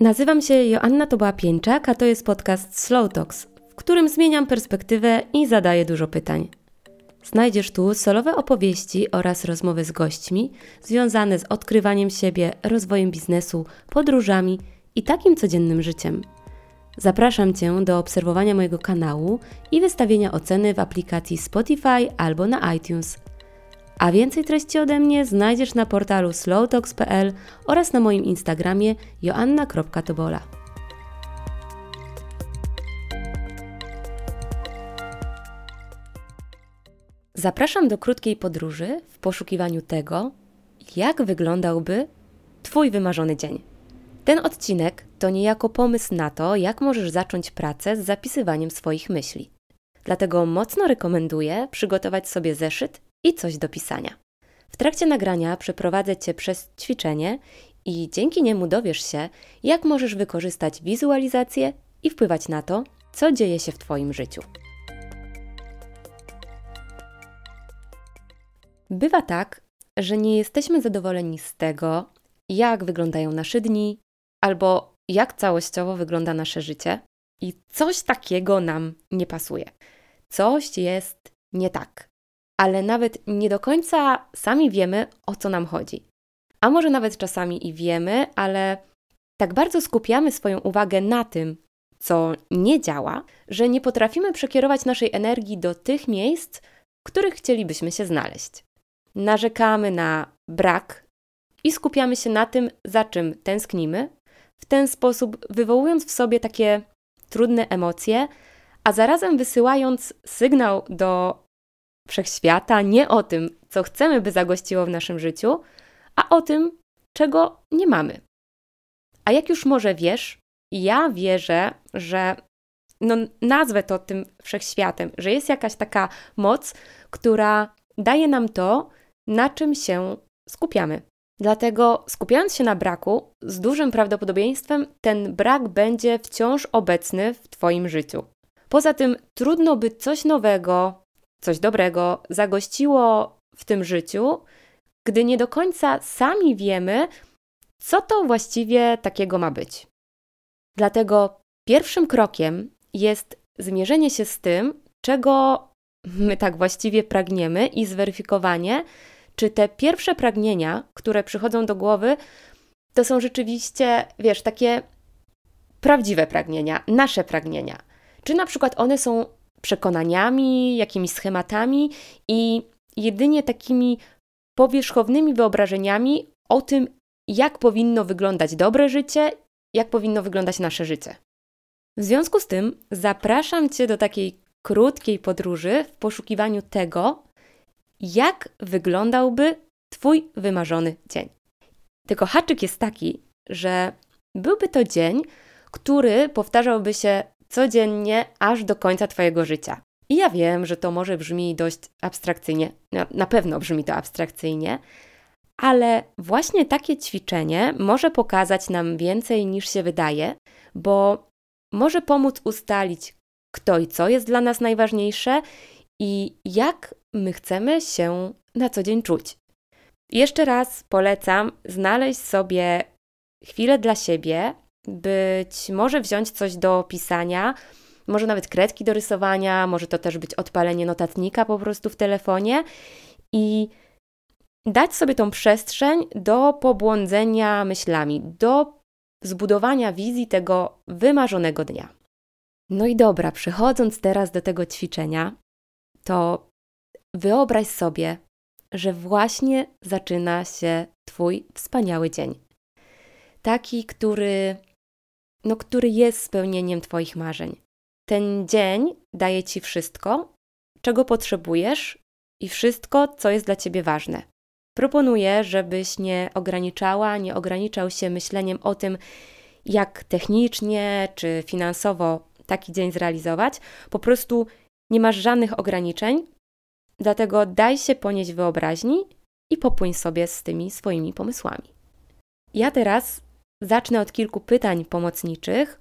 Nazywam się Joanna Toba-Pieńczak, a to jest podcast Slow Talks, w którym zmieniam perspektywę i zadaję dużo pytań. Znajdziesz tu solowe opowieści oraz rozmowy z gośćmi związane z odkrywaniem siebie, rozwojem biznesu, podróżami i takim codziennym życiem. Zapraszam Cię do obserwowania mojego kanału i wystawienia oceny w aplikacji Spotify albo na iTunes – a więcej treści ode mnie znajdziesz na portalu slowtalks.pl oraz na moim Instagramie joanna.tobola. Zapraszam do krótkiej podróży w poszukiwaniu tego, jak wyglądałby Twój wymarzony dzień. Ten odcinek to niejako pomysł na to, jak możesz zacząć pracę z zapisywaniem swoich myśli. Dlatego mocno rekomenduję przygotować sobie zeszyt i coś do pisania. W trakcie nagrania przeprowadzę Cię przez ćwiczenie i dzięki niemu dowiesz się, jak możesz wykorzystać wizualizację i wpływać na to, co dzieje się w Twoim życiu. Bywa tak, że nie jesteśmy zadowoleni z tego, jak wyglądają nasze dni, albo jak całościowo wygląda nasze życie, i coś takiego nam nie pasuje. Coś jest nie tak ale nawet nie do końca sami wiemy, o co nam chodzi. A może nawet czasami i wiemy, ale tak bardzo skupiamy swoją uwagę na tym, co nie działa, że nie potrafimy przekierować naszej energii do tych miejsc, w których chcielibyśmy się znaleźć. Narzekamy na brak i skupiamy się na tym, za czym tęsknimy, w ten sposób wywołując w sobie takie trudne emocje, a zarazem wysyłając sygnał do wszechświata, nie o tym, co chcemy, by zagościło w naszym życiu, a o tym, czego nie mamy. A jak już może wiesz, ja wierzę, że no, nazwę to tym wszechświatem, że jest jakaś taka moc, która daje nam to, na czym się skupiamy. Dlatego skupiając się na braku, z dużym prawdopodobieństwem ten brak będzie wciąż obecny w Twoim życiu. Poza tym trudno by coś nowego, coś dobrego zagościło w tym życiu, gdy nie do końca sami wiemy, co to właściwie takiego ma być. Dlatego pierwszym krokiem jest zmierzenie się z tym, czego my tak właściwie pragniemy i zweryfikowanie, czy te pierwsze pragnienia, które przychodzą do głowy, to są rzeczywiście, wiesz, takie prawdziwe pragnienia, nasze pragnienia. Czy na przykład one są przekonaniami, jakimiś schematami i jedynie takimi powierzchownymi wyobrażeniami o tym, jak powinno wyglądać dobre życie, jak powinno wyglądać nasze życie. W związku z tym zapraszam Cię do takiej krótkiej podróży w poszukiwaniu tego, jak wyglądałby Twój wymarzony dzień. Tylko haczyk jest taki, że byłby to dzień, który powtarzałby się codziennie aż do końca Twojego życia. I ja wiem, że to może brzmi dość abstrakcyjnie, na pewno brzmi to abstrakcyjnie, ale właśnie takie ćwiczenie może pokazać nam więcej niż się wydaje, bo może pomóc ustalić, kto i co jest dla nas najważniejsze i jak my chcemy się na co dzień czuć. Jeszcze raz polecam znaleźć sobie chwilę dla siebie, być może wziąć coś do pisania, może nawet kredki do rysowania, może to też być odpalenie notatnika po prostu w telefonie i dać sobie tą przestrzeń do pobłądzenia myślami, do zbudowania wizji tego wymarzonego dnia. No i dobra, przechodząc teraz do tego ćwiczenia, to wyobraź sobie, że właśnie zaczyna się Twój wspaniały dzień. Taki, który no, który jest spełnieniem Twoich marzeń. Ten dzień daje Ci wszystko, czego potrzebujesz i wszystko, co jest dla Ciebie ważne. Proponuję, żebyś nie ograniczała, nie ograniczał się myśleniem o tym, jak technicznie czy finansowo taki dzień zrealizować. Po prostu nie masz żadnych ograniczeń, dlatego daj się ponieść wyobraźni i popłyń sobie z tymi swoimi pomysłami. Ja teraz Zacznę od kilku pytań pomocniczych,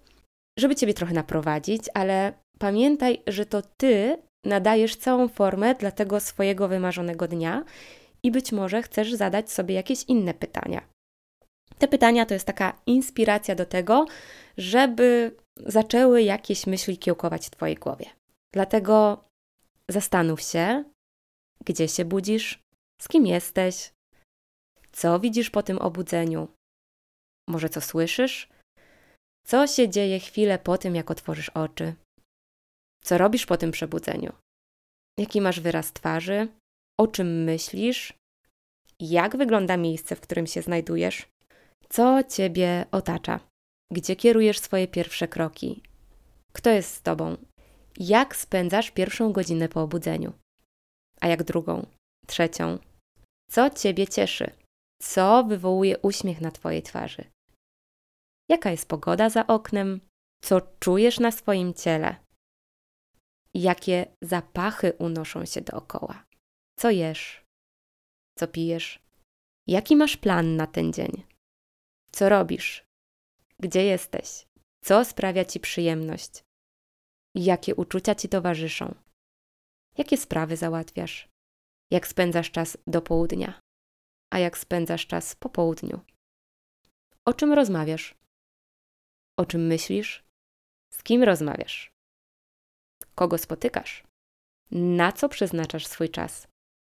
żeby Ciebie trochę naprowadzić, ale pamiętaj, że to Ty nadajesz całą formę dla tego swojego wymarzonego dnia i być może chcesz zadać sobie jakieś inne pytania. Te pytania to jest taka inspiracja do tego, żeby zaczęły jakieś myśli kiełkować w Twojej głowie. Dlatego zastanów się, gdzie się budzisz, z kim jesteś, co widzisz po tym obudzeniu, może co słyszysz, co się dzieje chwilę po tym, jak otworzysz oczy, co robisz po tym przebudzeniu, jaki masz wyraz twarzy, o czym myślisz, jak wygląda miejsce, w którym się znajdujesz, co ciebie otacza, gdzie kierujesz swoje pierwsze kroki, kto jest z tobą, jak spędzasz pierwszą godzinę po obudzeniu, a jak drugą, trzecią, co ciebie cieszy, co wywołuje uśmiech na twojej twarzy, jaka jest pogoda za oknem, co czujesz na swoim ciele, jakie zapachy unoszą się dookoła, co jesz, co pijesz, jaki masz plan na ten dzień, co robisz, gdzie jesteś, co sprawia ci przyjemność, jakie uczucia ci towarzyszą, jakie sprawy załatwiasz, jak spędzasz czas do południa, a jak spędzasz czas po południu. O czym rozmawiasz? O czym myślisz? Z kim rozmawiasz? Kogo spotykasz? Na co przeznaczasz swój czas?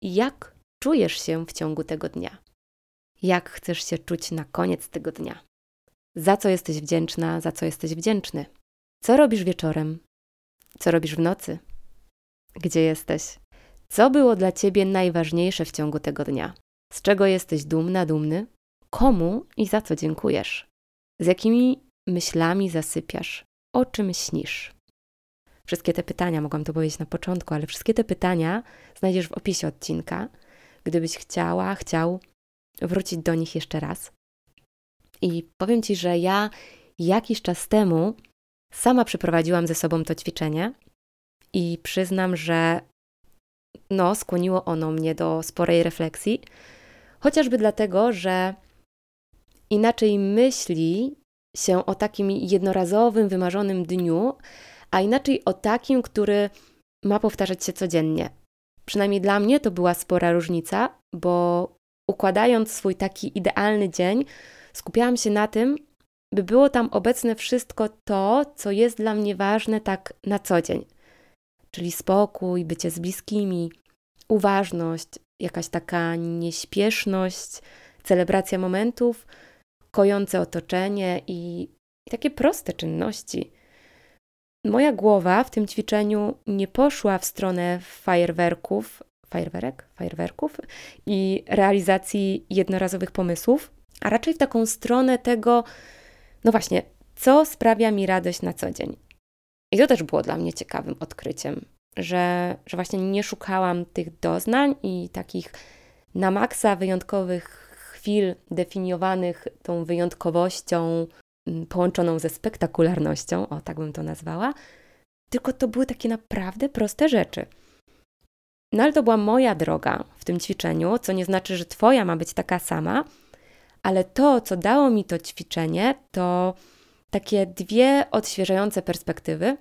Jak czujesz się w ciągu tego dnia? Jak chcesz się czuć na koniec tego dnia? Za co jesteś wdzięczna, za co jesteś wdzięczny? Co robisz wieczorem? Co robisz w nocy? Gdzie jesteś? Co było dla ciebie najważniejsze w ciągu tego dnia? Z czego jesteś dumna, dumny? Komu i za co dziękujesz? Z jakimi myślami zasypiasz? O czym śnisz? Wszystkie te pytania, mogłam to powiedzieć na początku, ale wszystkie te pytania znajdziesz w opisie odcinka. Gdybyś chciała, chciał wrócić do nich jeszcze raz. I powiem Ci, że ja jakiś czas temu sama przeprowadziłam ze sobą to ćwiczenie i przyznam, że no, skłoniło ono mnie do sporej refleksji, chociażby dlatego, że inaczej myśli się o takim jednorazowym, wymarzonym dniu, a inaczej o takim, który ma powtarzać się codziennie. Przynajmniej dla mnie to była spora różnica, bo układając swój taki idealny dzień, skupiałam się na tym, by było tam obecne wszystko to, co jest dla mnie ważne tak na co dzień. Czyli spokój, bycie z bliskimi, uważność, jakaś taka nieśpieszność, celebracja momentów, kojące otoczenie i, i takie proste czynności. Moja głowa w tym ćwiczeniu nie poszła w stronę fajerwerków, fajerwerek, fajerwerków i realizacji jednorazowych pomysłów, a raczej w taką stronę tego, no właśnie, co sprawia mi radość na co dzień. I to też było dla mnie ciekawym odkryciem, że, że właśnie nie szukałam tych doznań i takich na maksa wyjątkowych chwil definiowanych tą wyjątkowością mm, połączoną ze spektakularnością, o tak bym to nazwała, tylko to były takie naprawdę proste rzeczy. No ale to była moja droga w tym ćwiczeniu, co nie znaczy, że Twoja ma być taka sama, ale to, co dało mi to ćwiczenie, to takie dwie odświeżające perspektywy.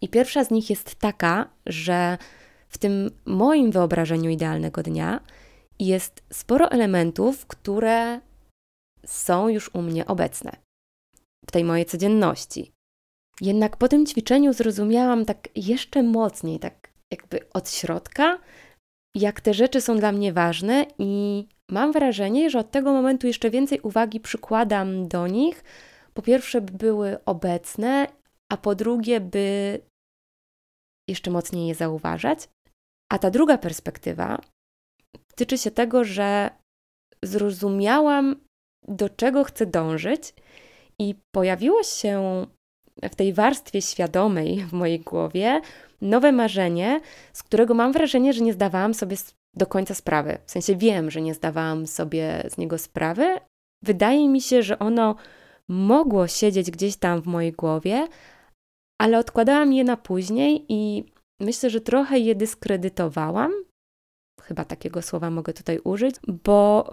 I pierwsza z nich jest taka, że w tym moim wyobrażeniu idealnego dnia jest sporo elementów, które są już u mnie obecne w tej mojej codzienności. Jednak po tym ćwiczeniu zrozumiałam tak jeszcze mocniej, tak jakby od środka, jak te rzeczy są dla mnie ważne i mam wrażenie, że od tego momentu jeszcze więcej uwagi przykładam do nich. Po pierwsze, by były obecne, a po drugie, by jeszcze mocniej je zauważać. A ta druga perspektywa tyczy się tego, że zrozumiałam, do czego chcę dążyć, i pojawiło się w tej warstwie świadomej w mojej głowie nowe marzenie, z którego mam wrażenie, że nie zdawałam sobie do końca sprawy. W sensie wiem, że nie zdawałam sobie z niego sprawy. Wydaje mi się, że ono mogło siedzieć gdzieś tam w mojej głowie, ale odkładałam je na później i myślę, że trochę je dyskredytowałam. Chyba takiego słowa mogę tutaj użyć, bo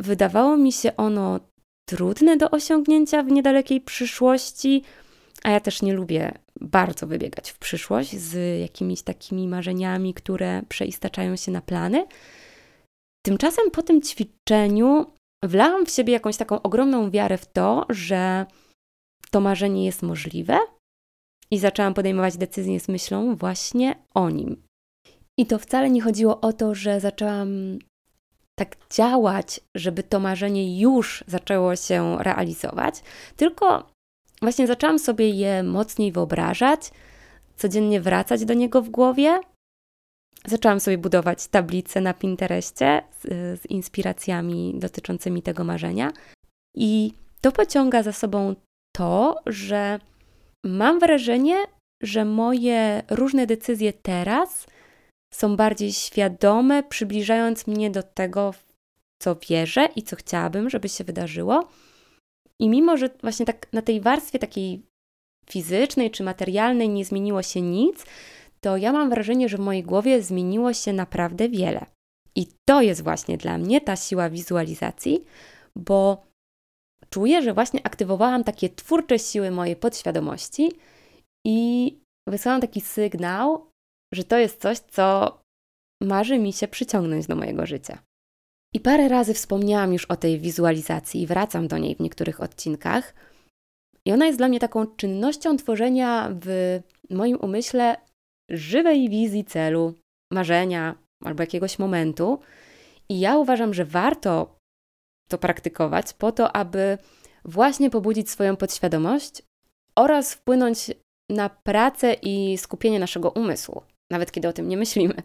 wydawało mi się ono trudne do osiągnięcia w niedalekiej przyszłości, a ja też nie lubię bardzo wybiegać w przyszłość z jakimiś takimi marzeniami, które przeistaczają się na plany. Tymczasem po tym ćwiczeniu wlałam w siebie jakąś taką ogromną wiarę w to, że to marzenie jest możliwe i zaczęłam podejmować decyzje z myślą właśnie o nim. I to wcale nie chodziło o to, że zaczęłam tak działać, żeby to marzenie już zaczęło się realizować, tylko właśnie zaczęłam sobie je mocniej wyobrażać, codziennie wracać do niego w głowie. Zaczęłam sobie budować tablice na Pinterestie z, z inspiracjami dotyczącymi tego marzenia. I to pociąga za sobą to, że mam wrażenie, że moje różne decyzje teraz są bardziej świadome, przybliżając mnie do tego, co wierzę i co chciałabym, żeby się wydarzyło. I mimo, że właśnie tak na tej warstwie takiej fizycznej czy materialnej nie zmieniło się nic, to ja mam wrażenie, że w mojej głowie zmieniło się naprawdę wiele. I to jest właśnie dla mnie ta siła wizualizacji, bo czuję, że właśnie aktywowałam takie twórcze siły mojej podświadomości i wysłałam taki sygnał, że to jest coś, co marzy mi się przyciągnąć do mojego życia. I parę razy wspomniałam już o tej wizualizacji i wracam do niej w niektórych odcinkach. I ona jest dla mnie taką czynnością tworzenia w moim umyśle żywej wizji celu, marzenia albo jakiegoś momentu. I ja uważam, że warto to praktykować po to, aby właśnie pobudzić swoją podświadomość oraz wpłynąć na pracę i skupienie naszego umysłu, nawet kiedy o tym nie myślimy.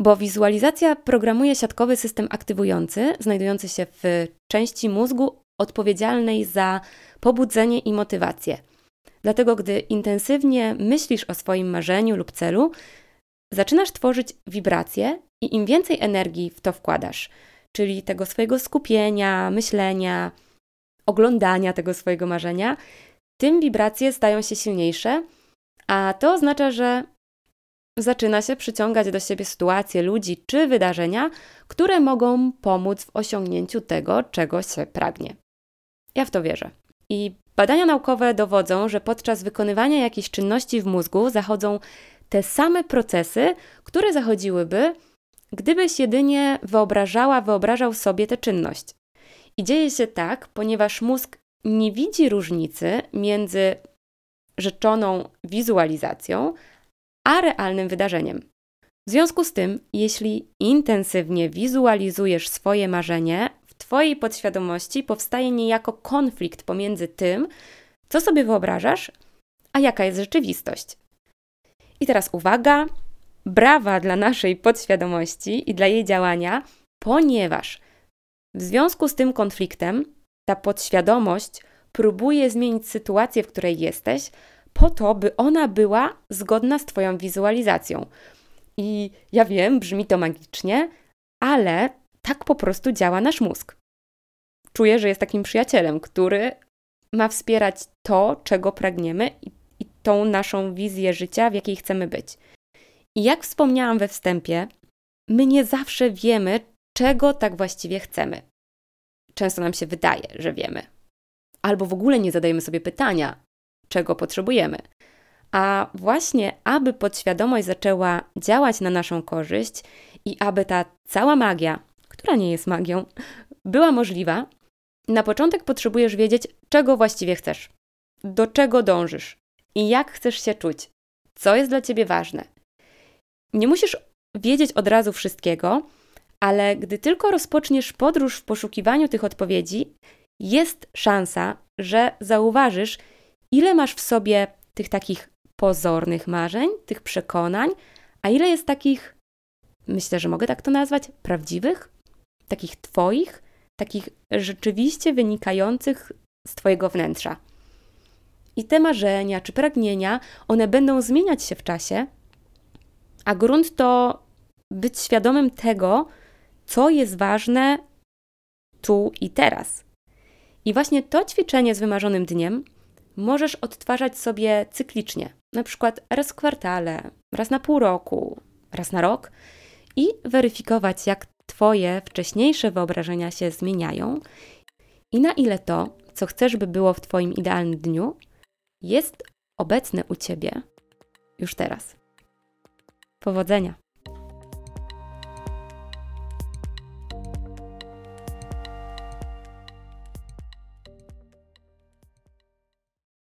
Bo wizualizacja programuje siatkowy system aktywujący, znajdujący się w części mózgu odpowiedzialnej za pobudzenie i motywację. Dlatego, gdy intensywnie myślisz o swoim marzeniu lub celu, zaczynasz tworzyć wibracje i im więcej energii w to wkładasz, czyli tego swojego skupienia, myślenia, oglądania tego swojego marzenia, tym wibracje stają się silniejsze, a to oznacza, że zaczyna się przyciągać do siebie sytuacje, ludzi czy wydarzenia, które mogą pomóc w osiągnięciu tego, czego się pragnie. Ja w to wierzę. I badania naukowe dowodzą, że podczas wykonywania jakiejś czynności w mózgu zachodzą te same procesy, które zachodziłyby, gdybyś jedynie wyobrażała, wyobrażał sobie tę czynność. I dzieje się tak, ponieważ mózg nie widzi różnicy między rzeczoną wizualizacją, a realnym wydarzeniem. W związku z tym, jeśli intensywnie wizualizujesz swoje marzenie, w Twojej podświadomości powstaje niejako konflikt pomiędzy tym, co sobie wyobrażasz, a jaka jest rzeczywistość. I teraz uwaga, brawa dla naszej podświadomości i dla jej działania, ponieważ w związku z tym konfliktem ta podświadomość próbuje zmienić sytuację, w której jesteś, po to, by ona była zgodna z Twoją wizualizacją. I ja wiem, brzmi to magicznie, ale tak po prostu działa nasz mózg. Czuję, że jest takim przyjacielem, który ma wspierać to, czego pragniemy i, i tą naszą wizję życia, w jakiej chcemy być. I jak wspomniałam we wstępie, my nie zawsze wiemy, czego tak właściwie chcemy. Często nam się wydaje, że wiemy. Albo w ogóle nie zadajemy sobie pytania, czego potrzebujemy. A właśnie, aby podświadomość zaczęła działać na naszą korzyść i aby ta cała magia, która nie jest magią, była możliwa, na początek potrzebujesz wiedzieć, czego właściwie chcesz, do czego dążysz i jak chcesz się czuć, co jest dla ciebie ważne. Nie musisz wiedzieć od razu wszystkiego, ale gdy tylko rozpoczniesz podróż w poszukiwaniu tych odpowiedzi, jest szansa, że zauważysz, ile masz w sobie tych takich pozornych marzeń, tych przekonań, a ile jest takich, myślę, że mogę tak to nazwać, prawdziwych, takich Twoich, takich rzeczywiście wynikających z Twojego wnętrza. I te marzenia czy pragnienia, one będą zmieniać się w czasie, a grunt to być świadomym tego, co jest ważne tu i teraz. I właśnie to ćwiczenie z wymarzonym dniem możesz odtwarzać sobie cyklicznie, na przykład raz w kwartale, raz na pół roku, raz na rok i weryfikować, jak Twoje wcześniejsze wyobrażenia się zmieniają i na ile to, co chcesz, by było w Twoim idealnym dniu, jest obecne u Ciebie już teraz. Powodzenia!